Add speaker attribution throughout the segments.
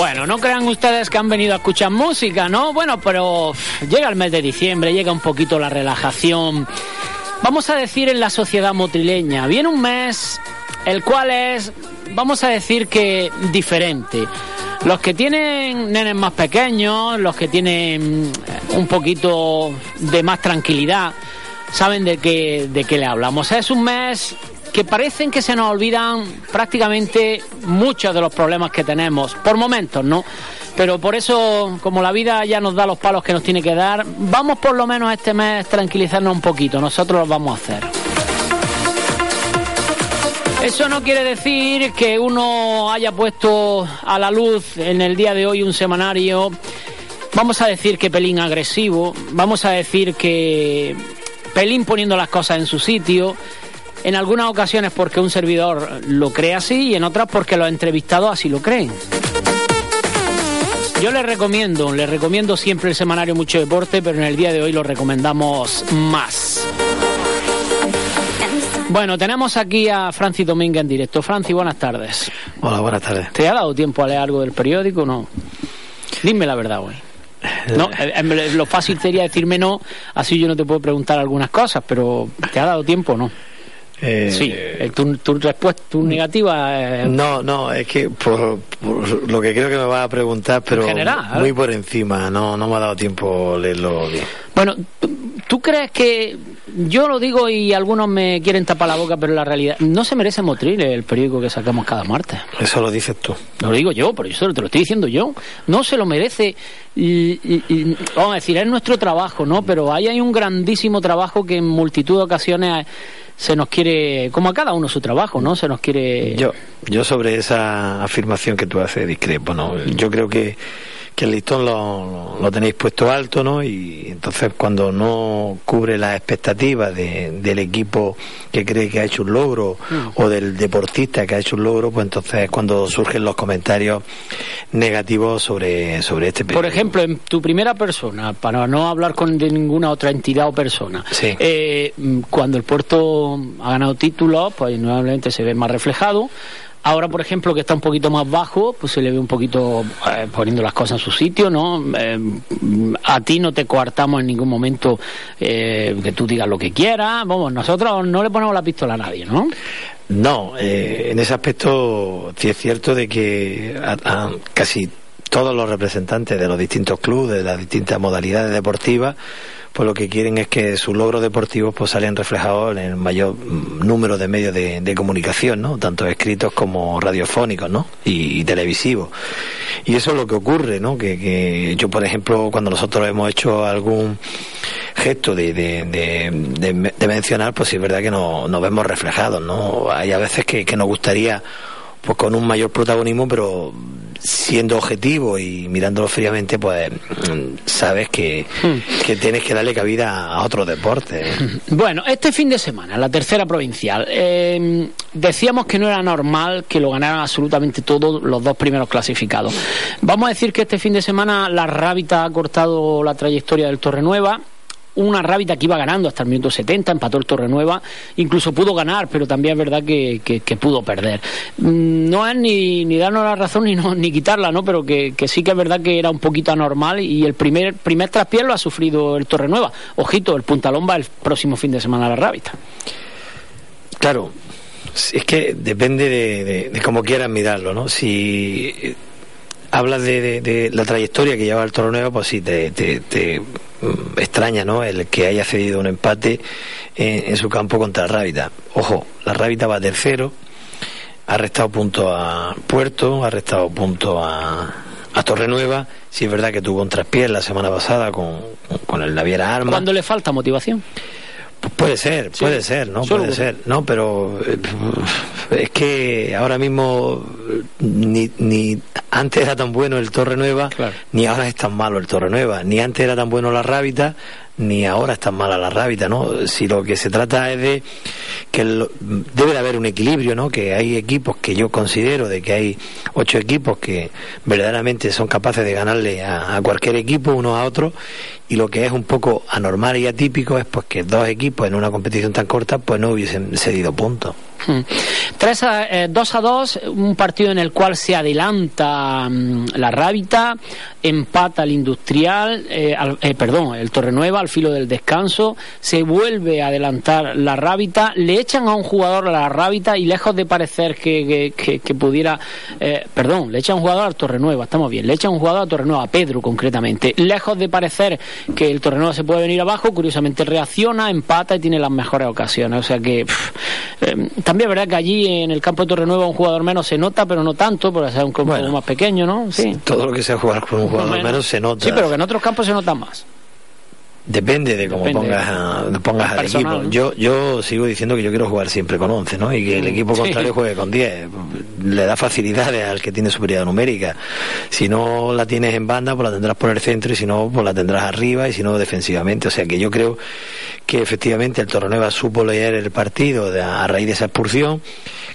Speaker 1: Bueno, no crean ustedes que han venido a escuchar música, ¿no? Bueno, pero llega el mes de diciembre, llega un poquito la relajación. Vamos a decir en la sociedad motrileña, viene un mes el cual es, vamos a decir que diferente. Los que tienen nenes más pequeños, los que tienen mm, un poquito de más tranquilidad, saben de qué, de qué le hablamos. Es un mes que parecen que se nos olvidan prácticamente muchos de los problemas que tenemos, por momentos, ¿no? Pero por eso, como la vida ya nos da los palos que nos tiene que dar, vamos por lo menos este mes tranquilizarnos un poquito, nosotros lo vamos a hacer. Eso no quiere decir que uno haya puesto a la luz en el día de hoy un semanario, vamos a decir que pelín agresivo, vamos a decir que pelín poniendo las cosas en su sitio, en algunas ocasiones porque un servidor lo cree así y en otras porque los entrevistados así lo creen. Yo les recomiendo, les recomiendo siempre el semanario Mucho Deporte, pero en el día de hoy lo recomendamos más. Bueno, tenemos aquí a Francis Domínguez en directo. Francis, buenas tardes.
Speaker 2: Hola, buenas tardes.
Speaker 1: ¿Te ha dado tiempo a leer algo del periódico o no? Dime la verdad, güey. No, eh, lo fácil sería decirme no, así yo no te puedo preguntar algunas cosas, pero ¿te ha dado tiempo o no?
Speaker 2: Eh,
Speaker 1: Sí, eh, tu, tu respuesta, tu negativa. eh,
Speaker 2: No, no, es que por, por lo que creo que me vas a preguntar, pero
Speaker 1: general,
Speaker 2: muy
Speaker 1: ¿eh?
Speaker 2: por encima, no, no me ha dado tiempo leerlo bien.
Speaker 1: Bueno, ¿tú- ¿tú crees que.? Yo lo digo y algunos me quieren tapar la boca, pero la realidad. No se merece Motril el periódico que sacamos cada martes.
Speaker 2: Eso lo dices tú.
Speaker 1: No lo digo yo, pero eso te lo estoy diciendo yo. No se lo merece. Y, y- y- vamos a decir, es nuestro trabajo, ¿no? Pero ahí hay un grandísimo trabajo que en multitud de ocasiones se nos quiere, como a cada uno su trabajo, ¿no? Se nos quiere.
Speaker 2: Yo, yo sobre esa afirmación que tú haces discrepo, ¿no? Yo creo que, que el listón lo, lo tenéis puesto alto, ¿no? Y entonces cuando no cubre las expectativas de- del equipo que cree que ha hecho un logro o del deportista que ha hecho un logro, pues entonces es cuando surgen los comentarios negativos sobre, sobre este
Speaker 1: Por
Speaker 2: periódico.
Speaker 1: ejemplo, en tu primera persona, para no hablar con de ninguna otra entidad o persona,
Speaker 2: Sí.
Speaker 1: eh, mm, cuando el puerto ha ganado títulos, pues nuevamente se ve más reflejado. Ahora, por ejemplo, que está un poquito más bajo, pues se le ve un poquito eh, poniendo las cosas en su sitio, ¿no? Eh, a ti no te coartamos en ningún momento eh, que tú digas lo que quieras. Vamos, nosotros no le ponemos la pistola a nadie, ¿no?
Speaker 2: No, eh, en ese aspecto sí es cierto de que a casi todos los representantes de los distintos clubes, de las distintas modalidades deportivas, pues lo que quieren es que sus logros deportivos pues salen reflejados en el mayor mm, número de medios de, de comunicación, ¿no? Tanto escritos como radiofónicos, ¿no? Y, televisivos. Y eso es lo que ocurre, ¿no? Que, que yo, por ejemplo, cuando nosotros hemos hecho algún gesto de, de, de, de- de mencionar, pues sí es verdad que no- nos vemos reflejados, ¿no? Hay a veces que, que nos gustaría, pues con un mayor protagonismo, pero siendo objetivo y mirándolo fríamente, pues mm, sabes que, que tienes que darle cabida a otros deportes.
Speaker 1: Bueno, este fin de semana, la tercera provincial, eh, decíamos que no era normal que lo ganaran absolutamente todos los dos primeros clasificados. Vamos a decir que este fin de semana la Rábita ha cortado la trayectoria del Torrenueva. Una Rábita que iba ganando hasta el minuto 70, empató el Torrenueva, incluso pudo ganar, pero también es verdad que, que- pudo perder. Mm, No es ni, ni darnos la razón ni, no, ni quitarla, ¿no? pero que, que sí que es verdad que era un poquito anormal y el primer, primer traspié lo ha sufrido el Torrenueva. Ojito, el Puntalón va el próximo fin de semana a la Rábita.
Speaker 2: Claro, es que depende de, de- de cómo quieras mirarlo, ¿no? Si hablas de, de- la trayectoria que lleva el Toro Nuevo, pues sí, te, te- mm, extraña, ¿no? El que haya cedido un empate en, su campo contra Rábita. Ojo, la Rábita va tercero, ha restado puntos a Puerto, ha restado puntos a, a Torrenueva. Sí es verdad que tuvo un traspié la semana pasada con, el Naviera Arma.
Speaker 1: Cuando le falta motivación.
Speaker 2: Puede ser,
Speaker 1: Sí,
Speaker 2: puede ser, ¿no?
Speaker 1: solo
Speaker 2: puede ser, ¿no? Pero eh, es que ahora mismo eh, ni, ni antes era tan bueno el Torre Nueva,
Speaker 1: Claro.
Speaker 2: ni ahora es tan malo el Torre Nueva, ni antes era tan bueno la Rábita, ni ahora es tan mala la Rábita, ¿no? Si lo que se trata es de que debe de haber un equilibrio, ¿no? Que hay equipos que yo considero de que hay ocho equipos que verdaderamente son capaces de ganarle a, a cualquier equipo unos a otros y lo que es un poco anormal y atípico es pues que dos equipos en una competición tan corta pues no hubiesen cedido puntos.
Speaker 1: Tres a, eh, 2 a 2, un partido en el cual se adelanta mm, la Rábita, empata el Industrial, eh, al- eh, perdón, el Torrenueva al filo del descanso, se vuelve a adelantar la Rábita, le echan a un jugador a la Rábita y lejos de parecer que, que- pudiera, eh, perdón, le echan un jugador al Torrenueva, estamos bien, le echan un jugador al Torrenueva, a Pedro concretamente, lejos de parecer que el Torrenueva se puede venir abajo, curiosamente reacciona, empata y tiene las mejores ocasiones, o sea que pff, eh, también es verdad que allí en el campo de Torrenueva un jugador menos se nota, pero no tanto, porque es un campo
Speaker 2: Bueno.
Speaker 1: más pequeño, ¿no? Sí.
Speaker 2: Todo lo que sea jugar con un jugador
Speaker 1: Menos.
Speaker 2: menos se nota.
Speaker 1: Sí, pero que en otros campos se nota más.
Speaker 2: Depende de cómo
Speaker 1: Depende.
Speaker 2: pongas, a- pongas al
Speaker 1: personal,
Speaker 2: equipo.
Speaker 1: ¿no?
Speaker 2: Yo, yo sigo diciendo que yo quiero jugar siempre con 11, ¿no? Y que el equipo
Speaker 1: Sí.
Speaker 2: contrario juegue con 10. Le da facilidades al que tiene superioridad numérica. Si no la tienes en banda, pues la tendrás por el centro y si no, pues la tendrás arriba y si no, defensivamente. O sea que yo creo que efectivamente el Torrenueva supo leer el partido de- a raíz de esa expulsión.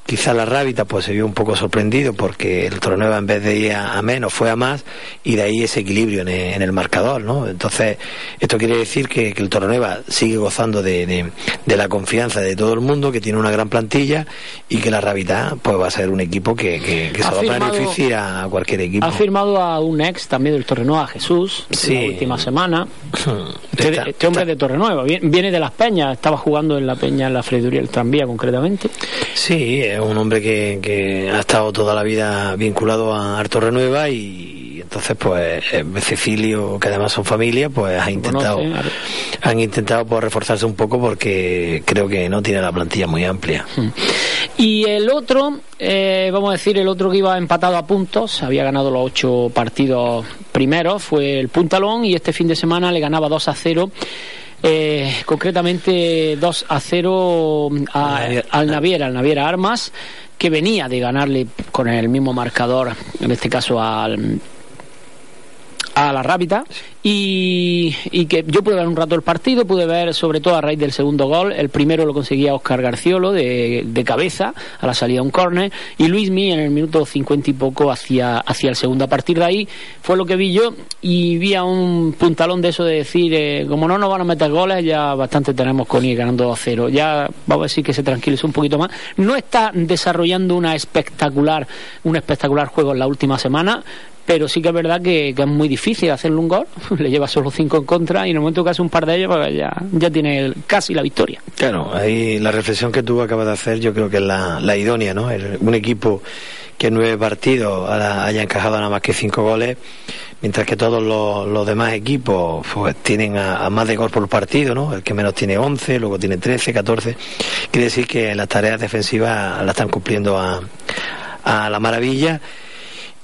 Speaker 2: Quizá la Rábita pues se vio un poco sorprendido porque el Torrenueva en vez de ir a, menos fue a más y de ahí ese equilibrio en el, en el marcador, ¿no? Entonces, esto quiere decir que, que el Torrenueva sigue gozando de, de- de la confianza de todo el mundo, que tiene una gran plantilla y que la Rábita pues va a ser un equipo que, que- que se va a
Speaker 1: firmado-
Speaker 2: beneficiar a cualquier equipo.
Speaker 1: Ha firmado a un ex también del Torrenueva, Jesús,
Speaker 2: Sí.
Speaker 1: la última semana. Este,
Speaker 2: Está-
Speaker 1: este hombre de Torrenueva, viene, viene de Las Peñas, estaba jugando en La Peña, en la freiduría El Tranvía concretamente.
Speaker 2: Sí, es un hombre que, que ha estado toda la vida vinculado a Arto Renueva y entonces pues eh, Cecilio, que además son familia, pues ha intentado han intentado pues reforzarse un poco porque creo que no tiene la plantilla muy amplia.
Speaker 1: Y el otro, eh, vamos a decir, el otro que iba empatado a puntos, había ganado los ocho partidos primeros, fue el Puntalón y este fin de semana le ganaba 2 a 0. Eh, concretamente 2 a 0 a-
Speaker 2: Naviera.
Speaker 1: al Naviera, al Naviera Armas, que venía de ganarle con el mismo marcador, en este caso al, a la Rábita y, y que yo pude ver un rato el partido, pude ver sobre todo a raíz del segundo gol, el primero lo conseguía Oscar Garciolo de, de cabeza a la salida de un córner y Luis Mí en el minuto 50 y poco hacia, hacia el segundo. A partir de ahí fue lo que vi yo y vi a un puntalón de eso de decir, eh, como no nos van a meter goles, ya bastante tenemos con ir ganando 2-0. Ya vamos a decir que se tranquilice un poquito más. No está desarrollando una espectacular, un espectacular juego en la última semana, pero sí que es verdad que, es muy difícil hacerle un gol, le lleva solo cinco en contra y en el momento que hace un par de ellos pues ya, ya tiene casi la victoria.
Speaker 2: Claro, ahí la reflexión que tú acabas de hacer yo creo que es la, idónea, ¿no? Un equipo que en nueve partidos haya encajado nada más que cinco goles, mientras que todos los, demás equipos pues, tienen a, a más de gol por partido, ¿no? El que menos tiene 11, luego tiene 13, 14. Quiere decir que las tareas defensivas las están cumpliendo a, a la maravilla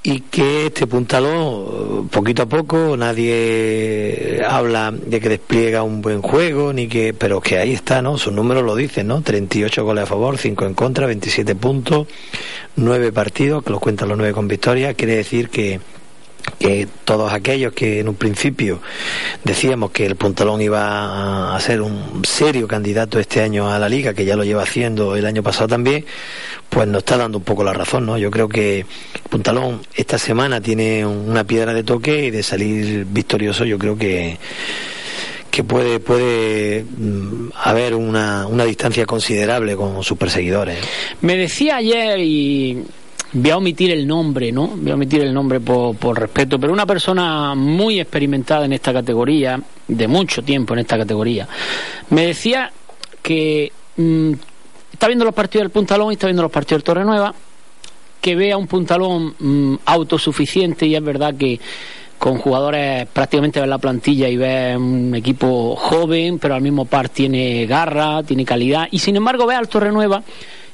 Speaker 2: y que este puntalón poquito a poco nadie habla de que despliega un buen juego ni que pero que ahí está no sus números lo dicen no 38 goles a favor 5 en contra 27 puntos 9 partidos que los cuentan los 9 con victoria. Quiere decir que que todos aquellos que en un principio decíamos que el Puntalón iba a ser un serio candidato este año a la liga, que ya lo lleva haciendo el año pasado también, pues nos está dando un poco la razón, ¿no? Yo creo que Puntalón esta semana tiene una piedra de toque y de salir victorioso, yo creo que que puede puede mm, haber una, una distancia considerable con sus perseguidores.
Speaker 1: Me decía ayer y voy a omitir el nombre, ¿no? Voy a omitir el nombre por, por respeto, pero una persona muy experimentada en esta categoría, de mucho tiempo en esta categoría, me decía que mm, está viendo los partidos del Puntalón y está viendo los partidos del Torrenueva, que vea un Puntalón mm, autosuficiente y es verdad que con jugadores prácticamente ves la plantilla y ves un equipo joven, pero al mismo par tiene garra, tiene calidad, y sin embargo ve al Torrenueva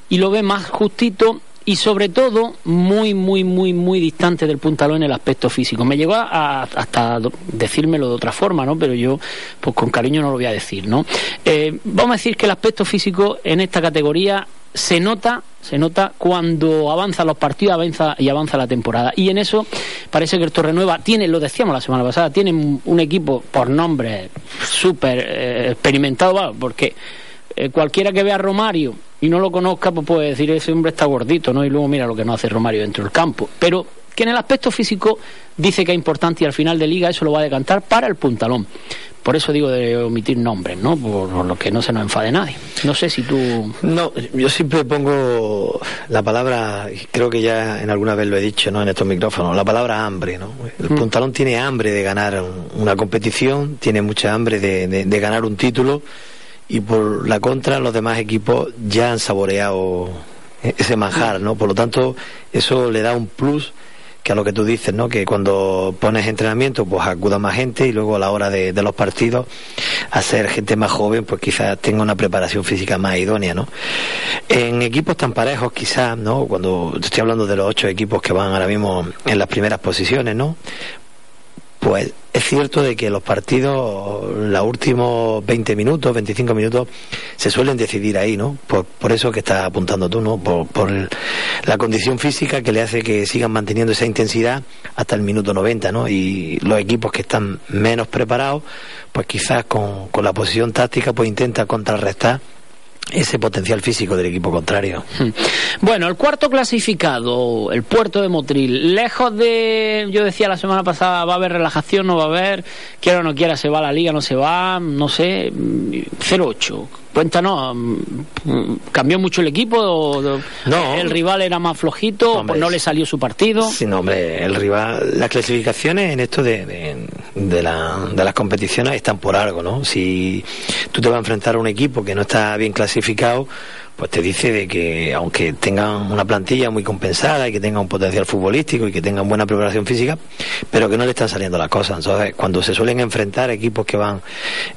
Speaker 1: y lo ve más justito y sobre todo muy, muy, muy, muy distante del puntalón en el aspecto físico. Me llegó a, hasta do- decírmelo de otra forma, ¿no? Pero yo, pues con cariño no lo voy a decir, ¿no? Eh, vamos a decir que el aspecto físico en esta categoría se nota, se nota cuando avanzan los partidos avanza, y avanza la temporada. Y en eso parece que el Torrenueva tiene, lo decíamos la semana pasada, tiene un, equipo por nombre súper eh, experimentado, porque eh, cualquiera que vea a Romario y no lo conozca, pues puede decir ese hombre está gordito, ¿no? Y luego mira lo que no hace Romario dentro del campo. Pero que en el aspecto físico dice que es importante y al final de liga eso lo va a decantar para el puntalón. Por eso digo de omitir nombres, ¿no? Por, por lo que no se nos enfade nadie. No sé si tú...
Speaker 2: No, yo siempre pongo la palabra, creo que ya en alguna vez lo he dicho, ¿no? En estos micrófonos, la palabra hambre, ¿no? El
Speaker 1: Mm.
Speaker 2: puntalón tiene hambre de ganar un- una competición, tiene mucha hambre de, de- de ganar un título y por la contra los demás equipos ya han saboreado ese manjar, ¿no? Por lo tanto, eso le da un plus que a lo que tú dices, ¿no? Que cuando pones entrenamiento, pues acuda más gente y luego a la hora de, de los partidos, a ser gente más joven, pues quizás tenga una preparación física más idónea, ¿no? En equipos tan parejos, quizás, ¿no? Cuando estoy hablando de los ocho equipos que van ahora mismo en las primeras posiciones, ¿no? Pues es cierto de que los partidos, los últimos 20 minutos, 25 minutos, se suelen decidir ahí, ¿no? Por, por eso que estás apuntando tú, ¿no? Por, por la condición física que le hace que sigan manteniendo esa intensidad hasta el minuto 90, ¿no? Y los equipos que están menos preparados, pues quizás con, con la posición táctica, pues intenta contrarrestar ese potencial físico del equipo contrario.
Speaker 1: Bueno, el cuarto clasificado, el puerto de Motril, lejos de, yo decía la semana pasada, va a haber relajación, no va a haber, quiera o no quiera, se va a la liga, no se va, no sé, mm, 0-8. Cuéntanos, mm, ¿cambió mucho el equipo?
Speaker 2: No.
Speaker 1: ¿El rival era más flojito?
Speaker 2: Hombre,
Speaker 1: pues no le salió su partido?
Speaker 2: Sí, no, hombre, el rival, las clasificaciones en esto de, de, de la- de las competiciones están por algo, ¿no? Si tú te vas a enfrentar a un equipo que no está bien clasificado, pues te dice de que aunque tengan una plantilla muy compensada y que tengan un potencial futbolístico y que tengan buena preparación física, pero que no le están saliendo las cosas. Entonces, cuando se suelen enfrentar equipos que van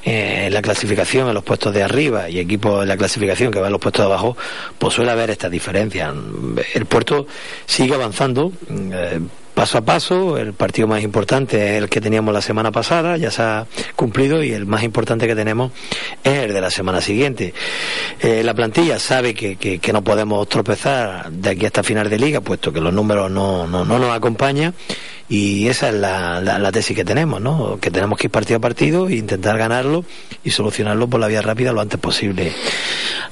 Speaker 2: eh, en la clasificación en los puestos de arriba y equipos en la clasificación que van en los puestos de abajo, pues suele haber estas diferencias. El puerto sigue avanzando. eh, paso a paso. El partido más importante es el que teníamos la semana pasada, ya se ha cumplido, y el más importante que tenemos es el de la semana siguiente. Eh, la plantilla sabe que, que- que no podemos tropezar de aquí hasta final de liga, puesto que los números no, no, no nos acompañan. Y esa es la, tesis que tenemos, ¿no? Que tenemos que ir partido a partido e intentar ganarlo y solucionarlo por la vía rápida lo antes posible.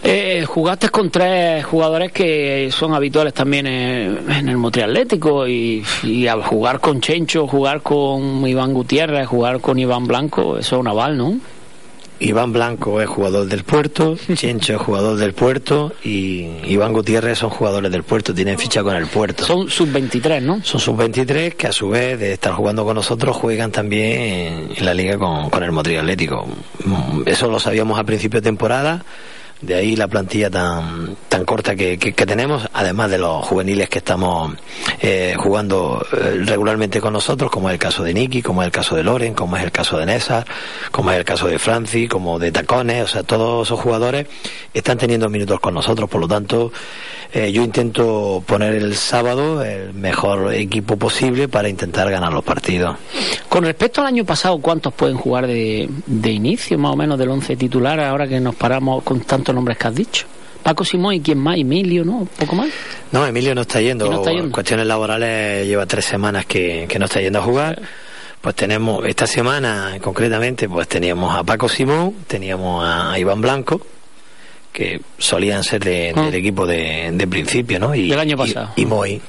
Speaker 1: Eh, jugaste con tres jugadores que son habituales también en, en el Montreal Atlético y, y al jugar con Chencho, jugar con Iván Gutiérrez, jugar con Iván Blanco, eso es un aval, ¿no?
Speaker 2: Iván Blanco es jugador del puerto, Chencho es jugador del puerto y Iván Gutiérrez son jugadores del puerto, tienen ficha con el puerto.
Speaker 1: Son sub-23, ¿no?
Speaker 2: Son sub-23 que a su vez de estar jugando con nosotros juegan también en, la liga con, con el Motril Atlético. Mm, Eso lo sabíamos al principio de temporada, de ahí la plantilla tan, tan corta que, que- tenemos, además de los juveniles que estamos eh, jugando eh, regularmente con nosotros, como es el caso de Nicky, como es el caso de Loren, como es el caso de Nessa, como es el caso de Franci, como de Tacones, o sea, todos esos jugadores están teniendo minutos con nosotros, por lo tanto, eh, yo intento poner el sábado el mejor equipo posible para intentar ganar los partidos.
Speaker 1: Con respecto al año pasado, ¿cuántos pueden jugar de, de inicio, más o menos, del once titular, ahora que nos paramos con tantos nombres que has dicho? Paco Simón y quién más, Emilio, ¿no? ¿Un poco más?
Speaker 2: No, Emilio no está yendo.
Speaker 1: ¿Y no está yendo?
Speaker 2: En cuestiones laborales lleva tres semanas que, que no está yendo a jugar. Pues tenemos, esta semana concretamente, pues teníamos a Paco Simón, teníamos a Iván Blanco, que solían ser de-
Speaker 1: Ah.
Speaker 2: del equipo de, de principio, ¿no? Y,
Speaker 1: Del año
Speaker 2: y-
Speaker 1: pasado.
Speaker 2: Y, Moy.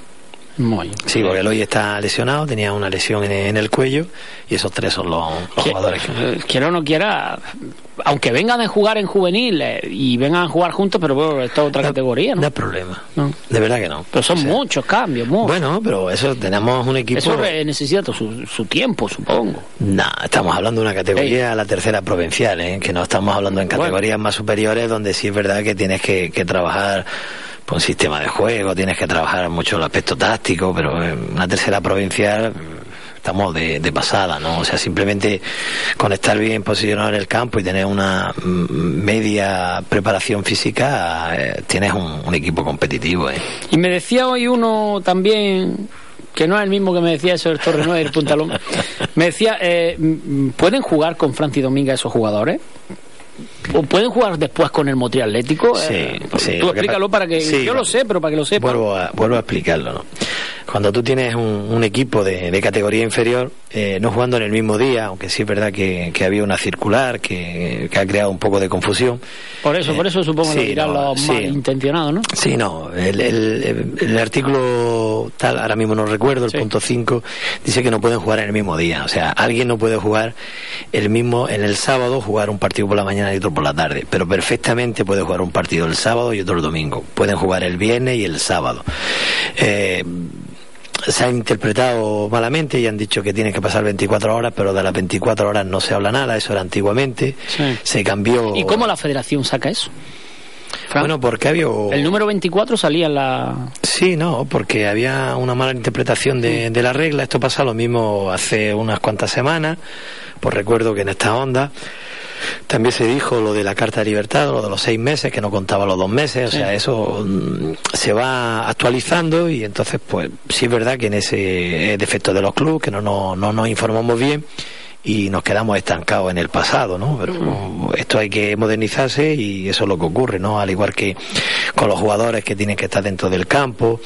Speaker 1: Muy.
Speaker 2: Sí, porque Eloy está lesionado, tenía una lesión en, en el cuello, y esos tres son los, los jugadores que...
Speaker 1: eh, quiera o no quiera, aunque vengan a jugar en juvenil eh, y vengan a jugar juntos, pero bueno, esto es otra categoría, ¿no?
Speaker 2: No hay problema.
Speaker 1: No.
Speaker 2: De verdad que no.
Speaker 1: Pero son
Speaker 2: O sea,
Speaker 1: muchos cambios, muchos.
Speaker 2: Bueno, pero eso tenemos un equipo...
Speaker 1: Eso necesita su, su tiempo, supongo.
Speaker 2: No, estamos hablando de una categoría, la tercera provincial, ¿eh? que no estamos hablando en
Speaker 1: Bueno.
Speaker 2: categorías más superiores donde sí es verdad que tienes que, que trabajar un sistema de juego, tienes que trabajar mucho el aspecto táctico, pero en una tercera provincial estamos de, de pasada, ¿no? O sea, simplemente con estar bien posicionado en el campo y tener una mm, media preparación física, eh, tienes un, un equipo competitivo, ¿eh?
Speaker 1: Y me decía hoy uno también, que no es el mismo que me decía eso del Torre el Puntalón, me decía, eh, mm, ¿pueden jugar con Francis Dominga esos jugadores? ¿O pueden jugar después con el Motrial Atlético?
Speaker 2: Sí,
Speaker 1: Eh,
Speaker 2: sí,
Speaker 1: Tú explícalo
Speaker 2: pa-
Speaker 1: para que...
Speaker 2: sí,
Speaker 1: yo lo sé, pero para que lo sepa.
Speaker 2: Vuelvo a, vuelvo a explicarlo, ¿no? Cuando tú tienes un, un equipo de, de categoría inferior, eh, no jugando en el mismo día, aunque sí es verdad que, que había una circular que, que ha creado un poco de confusión.
Speaker 1: Por eso, por eso supongo que
Speaker 2: sí, no,
Speaker 1: los
Speaker 2: sí.
Speaker 1: malintencionados, ¿no?
Speaker 2: Sí, no, el, el- el artículo tal, ahora mismo no recuerdo, el
Speaker 1: Sí.
Speaker 2: punto 5, dice que no pueden jugar en el mismo día. O sea, alguien no puede jugar el mismo, en el sábado, jugar un partido por la mañana y otro por la tarde, pero perfectamente puede jugar un partido el sábado y otro el domingo. Pueden jugar el viernes y el sábado. Eh, se ha interpretado malamente y han dicho que tienen que pasar 24 horas, pero de las 24 horas no se habla nada, eso era antiguamente.
Speaker 1: Sí.
Speaker 2: Se cambió.
Speaker 1: ¿Y cómo la federación saca eso?
Speaker 2: Bueno, porque había.
Speaker 1: El número 24 salía en la...
Speaker 2: Sí, no, porque había una mala interpretación de, de la regla. Esto pasa lo mismo hace unas cuantas semanas. Pues recuerdo que en esta onda también se dijo lo de la Carta de Libertad, lo de los seis meses, que no contaba los dos meses. O sea, eso mm, se va actualizando y entonces, pues sí es verdad que en ese eh, defecto de los clubes, que no, no, no nos informamos bien y nos quedamos estancados en el pasado, ¿no? Pero esto hay que modernizarse y eso es lo que ocurre, ¿no? Al igual que con los jugadores que tienen que estar dentro del campo,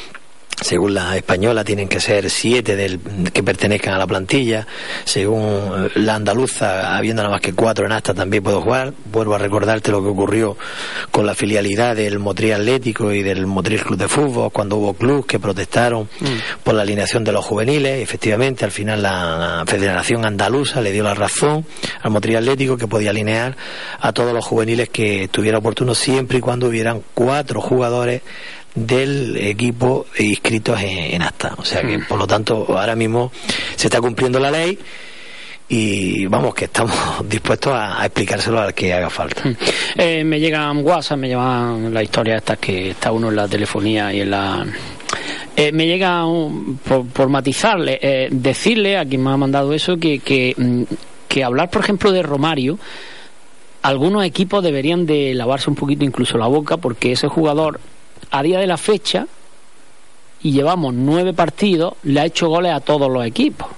Speaker 2: según la española tienen que ser siete del, que pertenezcan a la plantilla, según eh, la andaluza, habiendo nada más que cuatro en asta también puedo jugar. Vuelvo a recordarte lo que ocurrió con la filialidad del Motril Atlético y del Motril Club de Fútbol, cuando hubo clubes que protestaron por la alineación de los juveniles. Efectivamente, al final la Federación Andaluza le dio la razón al Motril Atlético que podía alinear a todos los juveniles que estuviera oportuno siempre y cuando hubieran cuatro jugadores del equipo inscritos en, en acta. O sea que, por lo tanto, ahora mismo se está cumpliendo la ley y vamos, que estamos dispuestos a, a explicárselo al que haga falta.
Speaker 1: Eh, me llegan WhatsApp, me llevan las historias estas que está uno en la telefonía y en la... Eh, me llega, un- por, por matizarle, eh, decirle a quien me ha mandado eso que, que, mm, que hablar, por ejemplo, de Romario, algunos equipos deberían de lavarse un poquito incluso la boca porque ese jugador, a día de la fecha, y llevamos nueve partidos, le ha hecho goles a todos los equipos.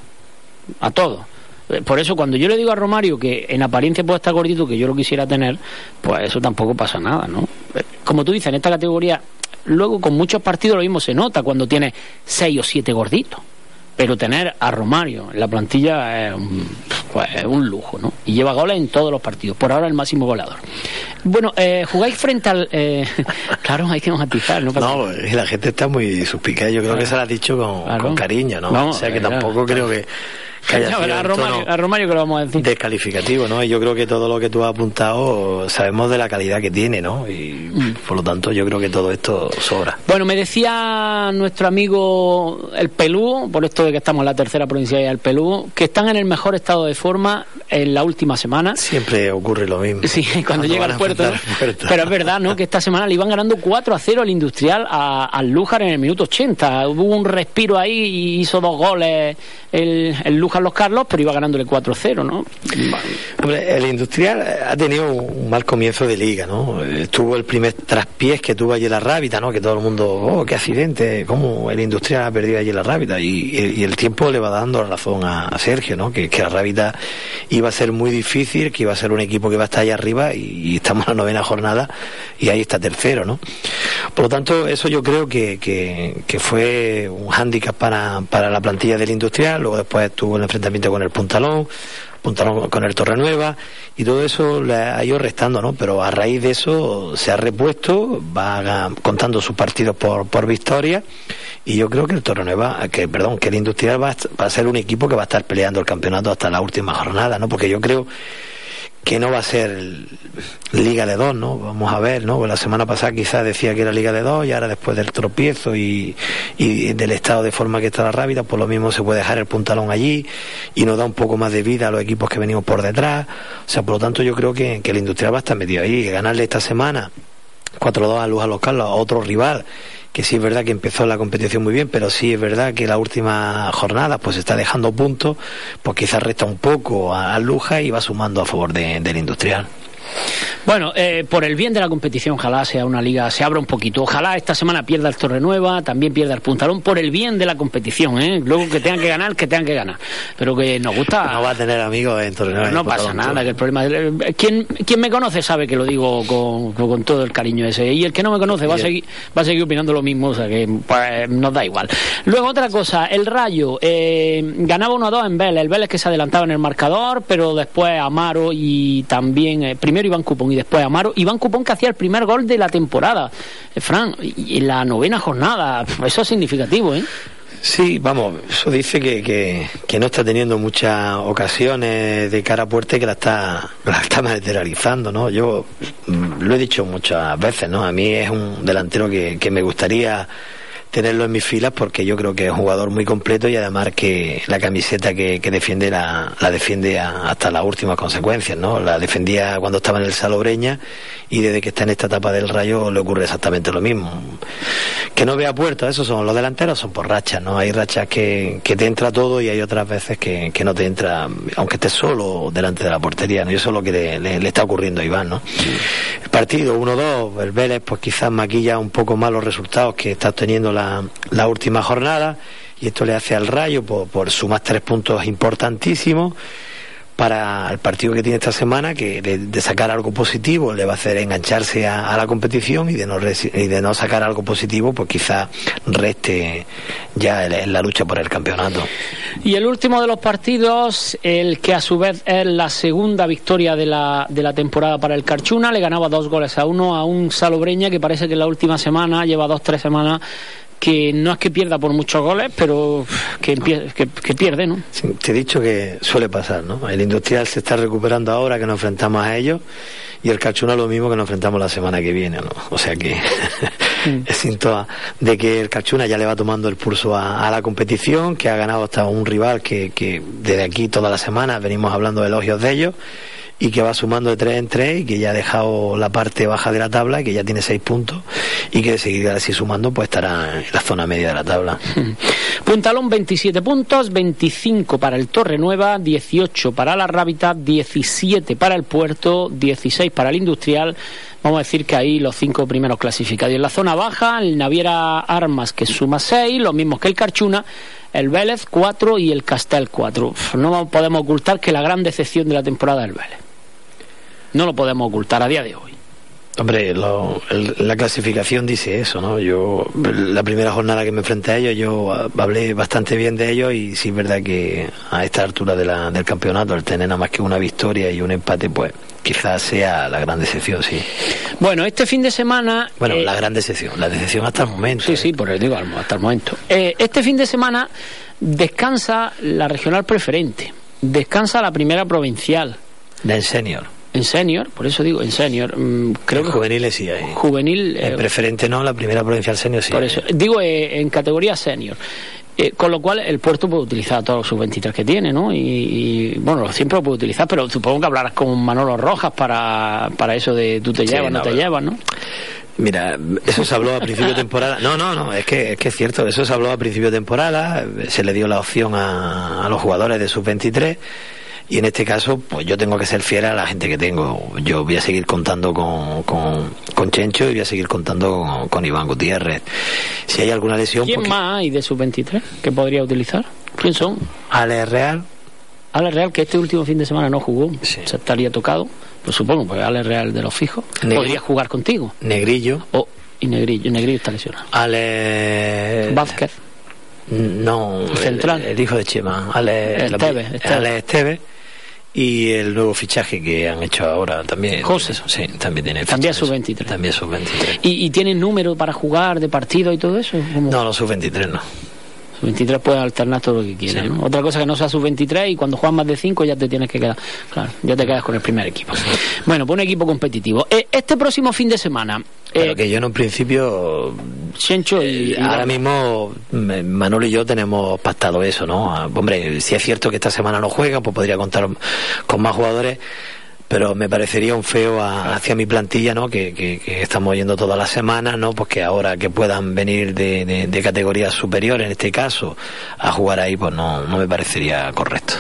Speaker 1: A todos. Eh, Por eso cuando yo le digo a Romario que en apariencia puede estar gordito, que yo lo quisiera tener, pues eso tampoco pasa nada, ¿no? Eh, Como tú dices, en esta categoría, luego con muchos partidos lo mismo se nota cuando tiene seis o siete gorditos. Pero tener a Romario en la plantilla es un, pues, es un lujo, ¿no? Y lleva goles en todos los partidos. Por ahora el máximo goleador. Bueno, eh, jugáis frente al... eh, claro, hay que matizar, ¿no?
Speaker 2: No, y la gente está muy suspicada. Yo creo que se lo ha dicho con,
Speaker 1: Claro.
Speaker 2: con cariño, ¿no?
Speaker 1: Vamos,
Speaker 2: o sea que
Speaker 1: claro.
Speaker 2: tampoco creo que, que haya
Speaker 1: Ya
Speaker 2: sido
Speaker 1: verá, a, Romario,
Speaker 2: tono
Speaker 1: a Romario que lo vamos a decir.
Speaker 2: descalificativo, ¿no? Y yo creo que todo lo que tú has apuntado sabemos de la calidad que tiene, ¿no? Y
Speaker 1: Mm.
Speaker 2: por lo tanto yo creo que todo esto sobra.
Speaker 1: Bueno, me decía nuestro amigo el Pelú, por esto de que estamos en la tercera provincia del Pelú, que están en el mejor estado de forma en la última semana.
Speaker 2: Siempre ocurre lo mismo.
Speaker 1: Sí, cuando, llega
Speaker 2: van
Speaker 1: al puerto. Pero es verdad, ¿no? Que esta semana le iban ganando 4 a 0 al Industrial al Lújar en el minuto 80. Hubo un respiro ahí y hizo dos goles el, el Lújar Los Carlos, pero iba ganándole 4 a 0, ¿no?
Speaker 2: Hombre, el Industrial ha tenido un mal comienzo de liga, ¿no? Tuvo el primer traspiés que tuvo allí la Rábita, ¿no? Que todo el mundo, oh, qué accidente, cómo el Industrial ha perdido allí la Rábita. Y, el tiempo le va dando razón a, Sergio, ¿no? Que, la Rábita iba a ser muy difícil, que iba a ser un equipo que iba a estar allá arriba y, estamos en la novena jornada y ahí está tercero, ¿no? Por lo tanto, eso yo creo que, que, que fue un hándicap para, para la plantilla del Industrial. Luego después tuvo el enfrentamiento con el Puntalón. Puntalón con el Torrenueva y todo eso le ha ido restando, ¿no? Pero a raíz de eso se ha repuesto, va contando sus partidos por, por victoria y yo creo que el Torrenueva, que perdón, que el Industrial va va a ser un equipo que va a estar peleando el campeonato hasta la última jornada, ¿no? Porque yo creo que no va a ser Liga de dos, ¿no? Vamos a ver, ¿no? Pues la semana pasada quizás decía que era Liga de dos y ahora después del tropiezo y, y del estado de forma que está la Rábida, pues lo mismo se puede dejar el puntalón allí y nos da un poco más de vida a los equipos que venimos por detrás. O sea, por lo tanto yo creo que, que el Industrial va a estar metido ahí, ganarle esta semana 4-2 a Luján Los Carlos, a otro rival que sí es verdad que empezó la competición muy bien, pero sí es verdad que la última jornada pues está dejando puntos, pues quizás resta un poco a, a Luja y va sumando a favor de- del industrial.
Speaker 1: Bueno, eh, por el bien de la competición, ojalá sea una liga, se abra un poquito. Ojalá esta semana pierda el Torrenueva, también pierda el Puntalón, por el bien de la competición, ¿eh? Luego que tengan que ganar, que tengan que ganar. Pero que nos gusta.
Speaker 2: No va a tener amigos en Torreón.
Speaker 1: No pasa nada, que el problema es... Quien, quien me conoce sabe que lo digo con, con todo el cariño ese. Y el que no me conoce va a seguir, va a seguir opinando lo mismo, o sea que pues, nos da igual. Luego otra cosa, el Rayo eh, ganaba 1-2 en Vélez. El Vélez que se adelantaba en el marcador, pero después Amaro y también, eh, primero Iván Cupón y después Amaro. Iván Cupón que hacía el primer gol de la temporada. Eh, Fran, en la novena jornada, eso es significativo, ¿eh?
Speaker 2: Sí, vamos, eso dice que, que, que no está teniendo muchas ocasiones de cara a puerta y que la está, la está materializando, ¿no? Yo mm, lo he dicho muchas veces, ¿no? A mí es un delantero que, que me gustaría tenerlo en mis filas porque yo creo que es un jugador muy completo y además que la camiseta que, que defiende la, la defiende a- hasta las últimas consecuencias, ¿no? La defendía cuando estaba en el Salobreña y desde que está en esta etapa del Rayo le ocurre exactamente lo mismo. Que no vea puertas, esos son los delanteros, son por rachas, ¿no? Hay rachas que, que te entra todo y hay otras veces que, que no te entra, aunque estés solo delante de la portería, ¿no? Y eso es lo que le, le- le está ocurriendo a Iván, ¿no? El partido 1-2, el Vélez pues quizás maquilla un poco más los resultados que está obteniendo la, la última jornada y esto le hace al Rayo por, por sumar tres puntos importantísimos para el partido que tiene esta semana, que de, sacar algo positivo le va a hacer engancharse a, la competición y de, no y de no sacar algo positivo, pues quizá reste ya en la lucha por el campeonato.
Speaker 1: Y el último de los partidos, el que a su vez es la segunda victoria de la, de la temporada para el Carchuna, le ganaba dos goles a uno a un Salobreña que parece que en la última semana, lleva dos, tres semanas, que no es que pierda por muchos goles, pero que, empie- que, que pierde, ¿no?
Speaker 2: Sí, te he dicho que suele pasar, ¿no? El industrial se está recuperando ahora que nos enfrentamos a ellos y el Calchuna lo mismo que nos enfrentamos la semana que viene, ¿no? O sea que es síntoma de que el Calchuna ya le va tomando el pulso a, a la competición, que ha ganado hasta un rival que, que desde aquí toda la semana venimos hablando de elogios de ellos y que va sumando de tres en tres y que ya ha dejado la parte baja de la tabla y que ya tiene seis puntos y que de seguir así sumando pues estará en la zona media de la tabla.
Speaker 1: Puntalón 27 puntos, 25 para el Torre Nueva, 18 para la Rábita, 17 para el Puerto, 16 para el Industrial. Vamos a decir que ahí los cinco primeros clasificados. Y en la zona baja, el Naviera Armas que suma 6, los mismos que el Carchuna, el Vélez 4 y el Castel 4. Uf, No podemos ocultar que la gran decepción de la temporada es el Vélez. No lo podemos ocultar a día de hoy.
Speaker 2: Hombre, lo- el- la clasificación dice eso, ¿no? Yo, la primera jornada que me enfrenté a ellos, yo hablé bastante bien de ellos y sí es verdad que a esta altura de la- del campeonato, el tener nada más que una victoria y un empate, pues quizás sea la gran decepción, sí.
Speaker 1: Bueno, este fin de semana...
Speaker 2: Bueno,
Speaker 1: eh,
Speaker 2: la gran decepción, la decepción hasta el momento.
Speaker 1: Sí,
Speaker 2: ¿eh?
Speaker 1: sí, por el digo hasta el momento. Eh, este fin de semana descansa la regional preferente, descansa la primera provincial
Speaker 2: La en senior.
Speaker 1: En senior, por eso digo en senior. mm, creo
Speaker 2: en
Speaker 1: que
Speaker 2: juveniles sí hay.
Speaker 1: juvenil, eh,
Speaker 2: En preferente no, la primera provincial senior sí.
Speaker 1: por
Speaker 2: hay.
Speaker 1: eso digo eh, en categoría senior. Eh, con lo cual el puerto puede utilizar todos sus 23 que tiene, ¿no? Y, y, bueno, siempre lo puede utilizar, pero supongo que hablarás con Manolo Rojas para, para eso de tú te
Speaker 2: Sí,
Speaker 1: llevas, no,
Speaker 2: no,
Speaker 1: te llevas, ¿no?
Speaker 2: Mira, eso se habló a principio de temporada. No, no, no, es que, es que es cierto, eso se habló a principio de temporada, se le dio la opción a, a los jugadores de sub-23 y en este caso, pues yo tengo que ser fiel a la gente que tengo. Yo voy a seguir contando con, con, con Chencho y voy a seguir contando con, con Iván Gutiérrez. Si hay alguna lesión,
Speaker 1: ¿Quién
Speaker 2: pues
Speaker 1: más hay de sus 23 que podría utilizar? ¿Quién son?
Speaker 2: Ale Real,
Speaker 1: Ale Real, que este último fin de semana no jugó,
Speaker 2: Sí.
Speaker 1: se estaría tocado, pues supongo, pues Ale Real de los fijos, podría jugar contigo.
Speaker 2: Negrillo,
Speaker 1: O, y Negrillo, Negrillo está lesionado.
Speaker 2: Ale...
Speaker 1: Vázquez,
Speaker 2: No,
Speaker 1: Central.
Speaker 2: El, hijo de Chema, Ale
Speaker 1: Esteve.
Speaker 2: Ale Esteve. Y el nuevo fichaje que han hecho ahora también.
Speaker 1: José.
Speaker 2: Sí, también tiene
Speaker 1: También
Speaker 2: fichaje.
Speaker 1: sub-23.
Speaker 2: También sub-23.
Speaker 1: ¿Y, y tienen número para jugar de partido y todo eso? ¿Cómo?
Speaker 2: No, no, sub-23 no.
Speaker 1: Sub-23 puede alternar todo lo que quiera,
Speaker 2: Sí.
Speaker 1: ¿no? Otra cosa que no sea sub-23 y cuando juegas más de 5 ya te tienes que quedar. Claro, ya te quedas con el primer equipo. Bueno, pues un equipo competitivo. Eh, este próximo fin de semana,
Speaker 2: Pero
Speaker 1: eh,
Speaker 2: que yo en un principio.
Speaker 1: Y,
Speaker 2: eh,
Speaker 1: y
Speaker 2: ahora mismo me- Manolo y yo tenemos pactado eso, ¿no? Ah, Hombre, si es cierto que esta semana no juega, pues podría contar con más jugadores. Pero me parecería un feo a- hacia mi plantilla, ¿no? Que, que- que estamos yendo todas las semanas, ¿no? Pues que ahora que puedan venir de, de, de categorías superiores, en este caso, a jugar ahí, pues no, no me parecería correcto.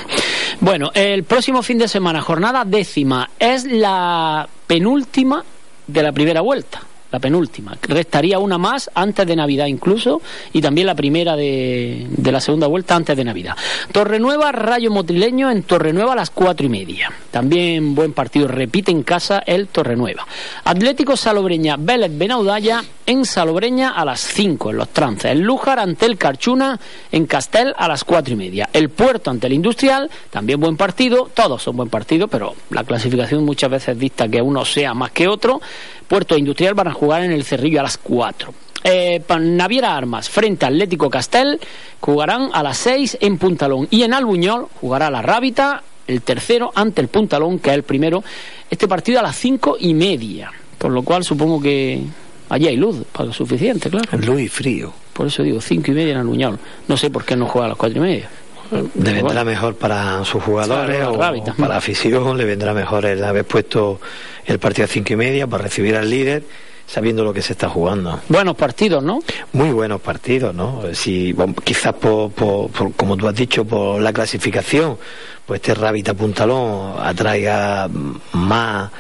Speaker 1: Bueno, el próximo fin de semana, jornada décima, es la penúltima de la primera vuelta. La penúltima. Restaría una más antes de Navidad incluso y también la primera de, de la segunda vuelta antes de Navidad. Torrenueva, Rayo Motrileño en Torrenueva a las cuatro y media. También buen partido, repite en casa el Torrenueva. Atlético Salobreña, Vélez Benaudalla en Salobreña a las 5 en los trances. El Lújar ante el Carchuna en Castel a las cuatro y media. El Puerto ante el Industrial, también buen partido. Todos son buen partido, pero la clasificación muchas veces dicta que uno sea más que otro. Puerto Industrial van a jugar en el Cerrillo a las 4. Eh, Naviera Armas frente a Atlético Castel jugarán a las 6 en Puntalón. Y en Albuñol jugará la Rábita el tercero ante el Puntalón que es el primero. Este partido a las cinco y media. Por lo cual supongo que allí hay luz para lo suficiente claro.
Speaker 2: Luis Frío.
Speaker 1: por eso digo cinco y media en Albuñol. No sé por qué no juega a las cuatro y media
Speaker 2: Le vendrá mejor para sus jugadores o para la afición, le vendrá mejor el haber puesto el partido a cinco y media para recibir al líder, sabiendo lo que se está jugando.
Speaker 1: buenos partidos no
Speaker 2: Muy buenos partidos, ¿no? Si, bueno, quizás por, por- por- como tú has dicho, por la clasificación, pues este Rábita Puntalón atraiga más,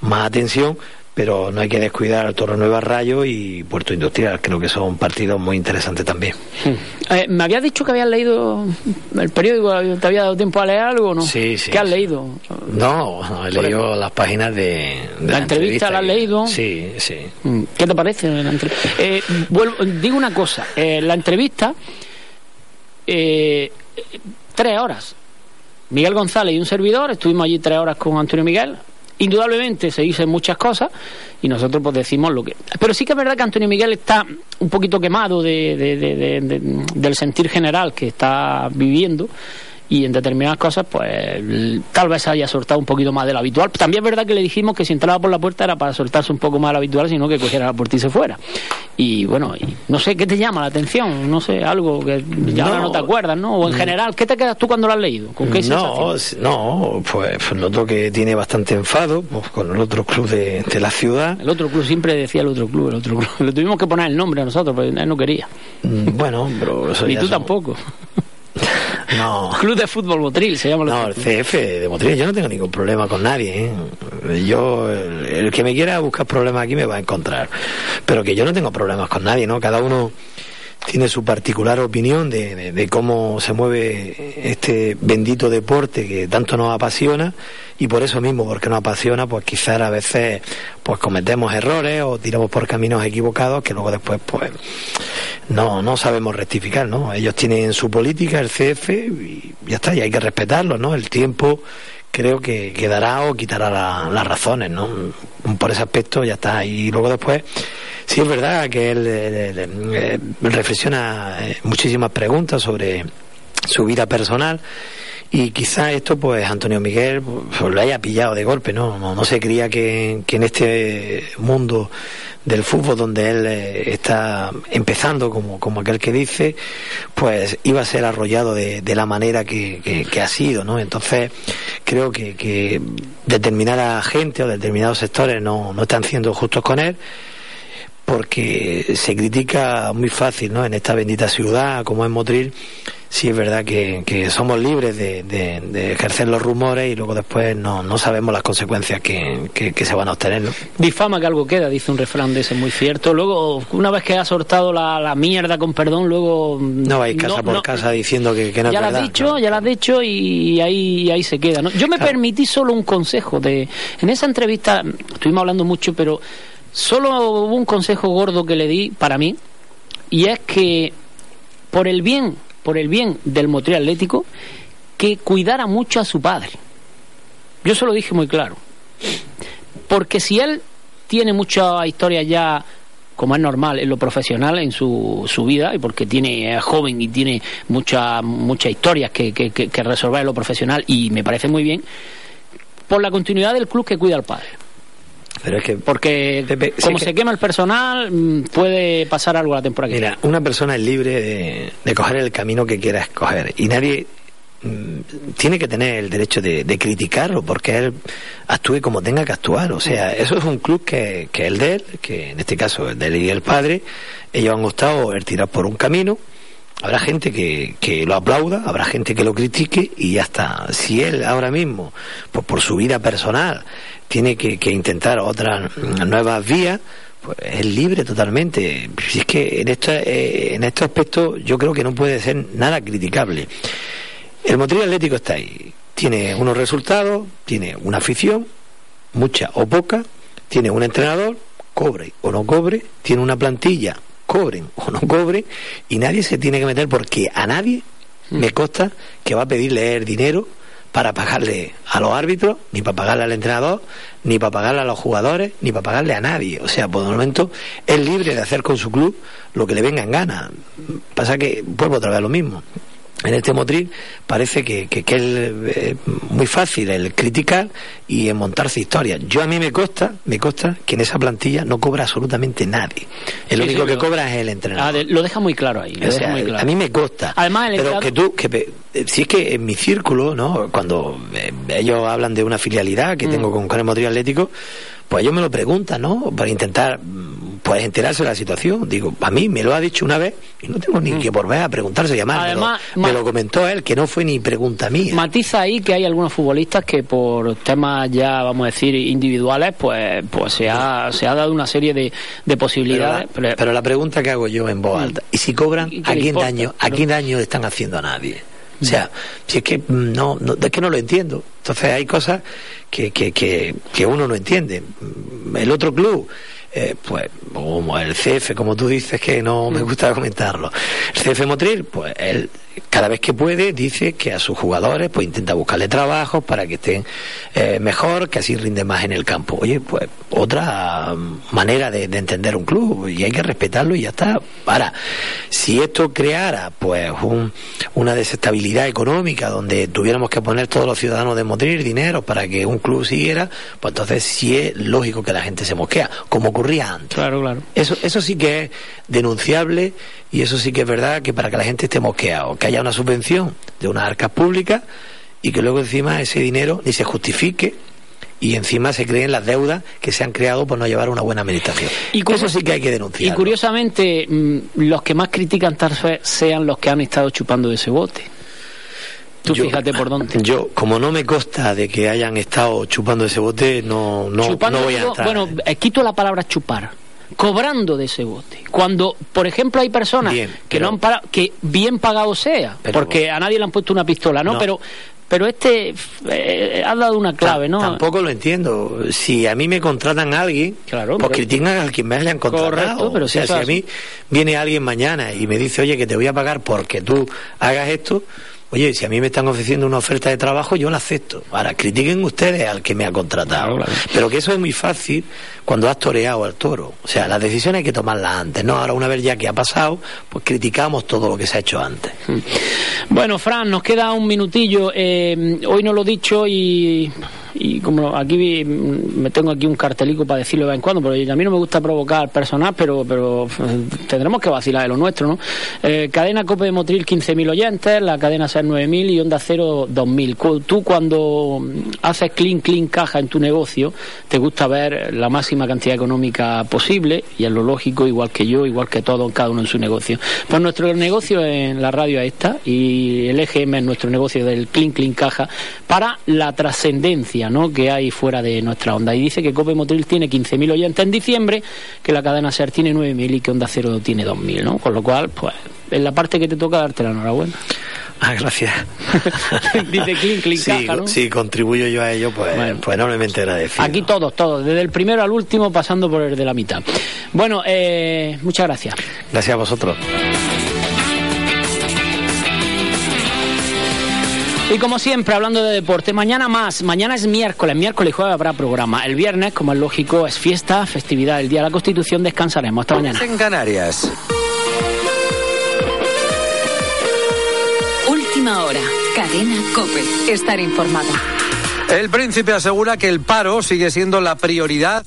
Speaker 2: más atención, pero no hay que descuidar Torre Nueva Rayo y Puerto Industrial. Creo que son partidos muy interesantes también.
Speaker 1: Eh, me habías dicho que habías leído el periódico te había dado tiempo a leer algo o no
Speaker 2: Sí, sí,
Speaker 1: qué has
Speaker 2: sí.
Speaker 1: leído
Speaker 2: No, no, he leído las páginas de, de
Speaker 1: ¿La entrevista la has leído?
Speaker 2: Sí, sí.
Speaker 1: Mm, ¿Qué te parece la? Eh, vuelvo- digo una cosa, eh, la entrevista, eh, tres horas. Miguel González y un servidor, estuvimos allí tres horas con Antonio Miguel. Indudablemente se dicen muchas cosas y nosotros pues decimos lo que... Pero sí que es verdad que Antonio Miguel está un poquito quemado de- de- de- de- de- del sentir general que está viviendo y en determinadas cosas pues tal vez haya soltado un poquito más de lo habitual. También es verdad que le dijimos que si entraba por la puerta era para soltarse un poco más de lo habitual, sino que cogiera la puerta y se fuera. Y bueno, y no sé, ¿qué te llama la atención? No sé, algo que ya
Speaker 2: No.
Speaker 1: no te acuerdas, ¿no? O en general, ¿qué te quedas tú cuando lo has leído? ¿Con qué
Speaker 2: No,
Speaker 1: sensación?
Speaker 2: no, pues, pues noto que tiene bastante enfado pues, con el otro club de, de la ciudad.
Speaker 1: El otro club siempre decía el otro club, el otro club. Le tuvimos que poner el nombre a nosotros, pero él no quería.
Speaker 2: Mm, Bueno, pero eso
Speaker 1: Ni tú
Speaker 2: son-
Speaker 1: tampoco.
Speaker 2: No,
Speaker 1: Club de Fútbol Motril se llama.
Speaker 2: no, el CF de Motril, yo no tengo ningún problema con nadie. ¿eh? Yo, el, el que me quiera buscar problemas aquí me va a encontrar. Pero que yo no tengo problemas con nadie, ¿no? Cada uno tiene su particular opinión de, de- de cómo se mueve este bendito deporte que tanto nos apasiona y por eso mismo, porque nos apasiona, pues quizás a veces pues cometemos errores o tiramos por caminos equivocados que luego después pues no, no sabemos rectificar, ¿no? Ellos tienen su política, el CF, y ya está, y hay que respetarlo, ¿no? El tiempo creo que, que dará o quitará la- las razones, ¿no? Por ese aspecto ya está. Y luego después, sí es verdad que él, él- reflexiona eh, muchísimas preguntas sobre su vida personal y quizá esto pues Antonio Miguel pues, lo haya pillado de golpe, ¿no? No, no se creía que, que en este mundo del fútbol donde él eh, está empezando como, como aquel que dice, pues iba a ser arrollado de, de la manera que, que- que ha sido, ¿no? Entonces creo que determinada gente o determinados sectores no, no están siendo justos con él porque se critica muy fácil, ¿no? En esta bendita ciudad como es Motril, sí es verdad que, que somos libres de, de- de ejercer los rumores y luego después no, no sabemos las consecuencias que, que- que se van a obtener, ¿no?
Speaker 1: Difama que algo queda, dice un refrán de ese muy cierto. Luego, una vez que ha soltado la, la mierda, con perdón, luego...
Speaker 2: No vais casa por casa diciendo que, que no
Speaker 1: ya
Speaker 2: es
Speaker 1: has dicho, ya lo has dicho y ahí, ahí se queda. ¿no? Yo me
Speaker 2: Claro.
Speaker 1: permití solo un consejo de en esa entrevista estuvimos hablando mucho, pero solo hubo un consejo gordo que le di para mí y es que por el bien, por el bien del Motril Atlético, que cuidara mucho a su padre. Yo se lo dije muy claro. Porque si él tiene mucha historia ya, como es normal, en lo profesional, en su, su vida, y porque tiene es joven y tiene muchas muchas historias que- que resolver en lo profesional, y me parece muy bien, por la continuidad del club que cuida al padre.
Speaker 2: Pero es que,
Speaker 1: Porque como
Speaker 2: que-
Speaker 1: se quema el personal, mm, puede pasar algo la temporada que
Speaker 2: mira, una persona es libre de, de coger el camino que quiera escoger y nadie mm, tiene que tener el derecho de, de criticarlo porque él actúe como tenga que actuar. O sea, eso es un club que, que es el de él, que en este caso es de él y el padre. Ellos han gustado el tirar por un camino. Habrá gente que, que lo aplauda, habrá gente que lo critique y ya está. Si él ahora mismo, pues por su vida personal, tiene que, que intentar otras mm, nuevas vías, pues es libre totalmente. Si es que en este, eh, en este aspecto yo creo que no puede ser nada criticable. El Motril Atlético está ahí. Tiene unos resultados, tiene una afición, mucha o poca, tiene un entrenador, cobre o no cobre, tiene una plantilla, cobren o no cobren, y nadie se tiene que meter porque a nadie me consta que va a pedirle el dinero para pagarle a los árbitros, ni para pagarle al entrenador, ni para pagarle a los jugadores, ni para pagarle a nadie. O sea, por el momento es libre de hacer con su club lo que le venga en gana. Pasa que vuelvo otra vez a lo mismo. En este motril parece que, que, que es eh, muy fácil el criticar y en montarse historias. Yo a mí me consta, me consta que en esa plantilla no cobra absolutamente nadie. El único
Speaker 1: sí,
Speaker 2: que cobra es el
Speaker 1: Ah,
Speaker 2: entrenador.
Speaker 1: de- lo deja muy claro ahí.
Speaker 2: O sea,
Speaker 1: muy claro.
Speaker 2: a mí me consta.
Speaker 1: Además, el
Speaker 2: pero
Speaker 1: entrado-
Speaker 2: que tú, que si es que en mi círculo, ¿no? Cuando eh, ellos hablan de una filialidad
Speaker 1: Mm.
Speaker 2: que tengo con Canal Motril Atlético, pues ellos me lo preguntan, ¿no? Para intentar, mm, pues enterarse de la situación. Digo, a mí me lo ha dicho una vez y no tengo ni que volver a preguntarse, llamar. Me lo-
Speaker 1: Mm. Además,
Speaker 2: me, lo comentó él, que no fue ni pregunta mía.
Speaker 1: Matiza ahí que hay algunos futbolistas que por temas ya, vamos a decir, individuales, pues, pues se, ha, se ha dado una serie de, de
Speaker 2: Pero
Speaker 1: posibilidades.
Speaker 2: la,
Speaker 1: pero-
Speaker 2: la pregunta que hago yo en voz alta, ¿y si cobran,
Speaker 1: ¿Y qué
Speaker 2: a quién daño, a quién daño están haciendo a nadie? O sea, si es que mm, no, no, es que no lo entiendo. Entonces hay cosas que, que, que, que uno no entiende. Mm, El otro club, eh, pues, como el CF, como tú dices, que no me gusta comentarlo. El CF Motril, pues él cada vez que puede dice que a sus jugadores pues intenta buscarle trabajo para que estén eh, mejor, que así rinden más en el campo. Oye, pues otra manera de, de entender un club y hay que respetarlo y ya está. Ahora, si esto creara pues un- una desestabilidad económica donde tuviéramos que poner todos los ciudadanos de Motril dinero para que un club siguiera, pues entonces sí es lógico que la gente se mosquea, como ocurría antes.
Speaker 1: Claro, claro.
Speaker 2: Eso, eso sí que es denunciable y eso sí que es verdad que para que la gente esté mosqueado, que haya una subvención de unas arcas públicas y que luego encima ese dinero ni se justifique y encima se creen las deudas que se han creado por no llevar una buena administración.
Speaker 1: Y
Speaker 2: Y eso sí que hay que
Speaker 1: Y
Speaker 2: denunciar.
Speaker 1: curiosamente, mm, los que más critican tal vez sean los que han estado chupando de ese bote. Tú fíjate por dónde.
Speaker 2: Yo, como no me consta de que hayan estado chupando ese bote, no, no,
Speaker 1: Chupando,
Speaker 2: no voy a entrar.
Speaker 1: bueno, eh, quito la palabra chupar. Cobrando de ese bote. Cuando, por ejemplo, hay personas
Speaker 2: Bien,
Speaker 1: que
Speaker 2: pero-
Speaker 1: no han pagado, que bien pagado sea, porque a nadie le han puesto una pistola, ¿no?
Speaker 2: No.
Speaker 1: Pero, pero este eh, ha dado una clave, ¿no?
Speaker 2: Tampoco lo entiendo. Si a mí me contratan a alguien,
Speaker 1: Claro,
Speaker 2: pues critican al quien me hayan contratado.
Speaker 1: Correcto, pero
Speaker 2: o sea, si a mí viene alguien mañana y me dice, oye, que te voy a pagar porque tú hagas esto, oye, si a mí me están ofreciendo una oferta de trabajo, yo la acepto. Ahora, critiquen ustedes al que me ha contratado.
Speaker 1: Claro, claro.
Speaker 2: Pero que eso es muy fácil cuando has toreado al toro. O sea, las decisiones hay que tomarlas antes, ¿no? Ahora, una vez ya que ha pasado, pues criticamos todo lo que se ha hecho antes.
Speaker 1: Bueno, Fran, nos queda un minutillo. Eh, hoy no lo he dicho y, y como aquí me tengo aquí un cartelico para decirlo de vez en cuando, pero a mí no me gusta provocar personal, pero, pero eh, tendremos que vacilar de lo nuestro, ¿no? Eh, cadena Cope de Motril 15.000 oyentes, la cadena SER 9.000 y Onda Cero 2.000. Cu- Tú cuando haces clean, clean caja en tu negocio, te gusta ver la máxima cantidad económica posible y es lo lógico, igual que yo, igual que todo, cada uno en su negocio. Pues nuestro negocio en la radio es esta y el EGM es nuestro negocio del clean, clean caja para la trascendencia ¿no? que hay fuera de nuestra onda. Y dice que Cope Motril tiene 15.000 oyentes en diciembre, que la cadena SER tiene 9.000 y que Onda Cero tiene 2.000, ¿no? Con lo cual, pues, es la parte que te toca darte la enhorabuena.
Speaker 2: Ah, gracias.
Speaker 1: Dice clean, clean
Speaker 2: sí,
Speaker 1: caja, ¿no?
Speaker 2: sí, contribuyo yo a ello, pues,
Speaker 1: Bueno.
Speaker 2: pues enormemente agradecido.
Speaker 1: Aquí todos, todos, desde el primero al último, pasando por el de la mitad. Bueno, eh, muchas gracias.
Speaker 2: Gracias a vosotros.
Speaker 1: Y como siempre, hablando de deporte, mañana más. Mañana es miércoles, miércoles y jueves habrá programa. El viernes, como es lógico, es fiesta, festividad, el día de la Constitución, descansaremos. Hasta mañana.
Speaker 3: en Canarias.
Speaker 4: Última hora. Cadena Cope. Estar informado.
Speaker 3: El príncipe asegura que el paro sigue siendo la prioridad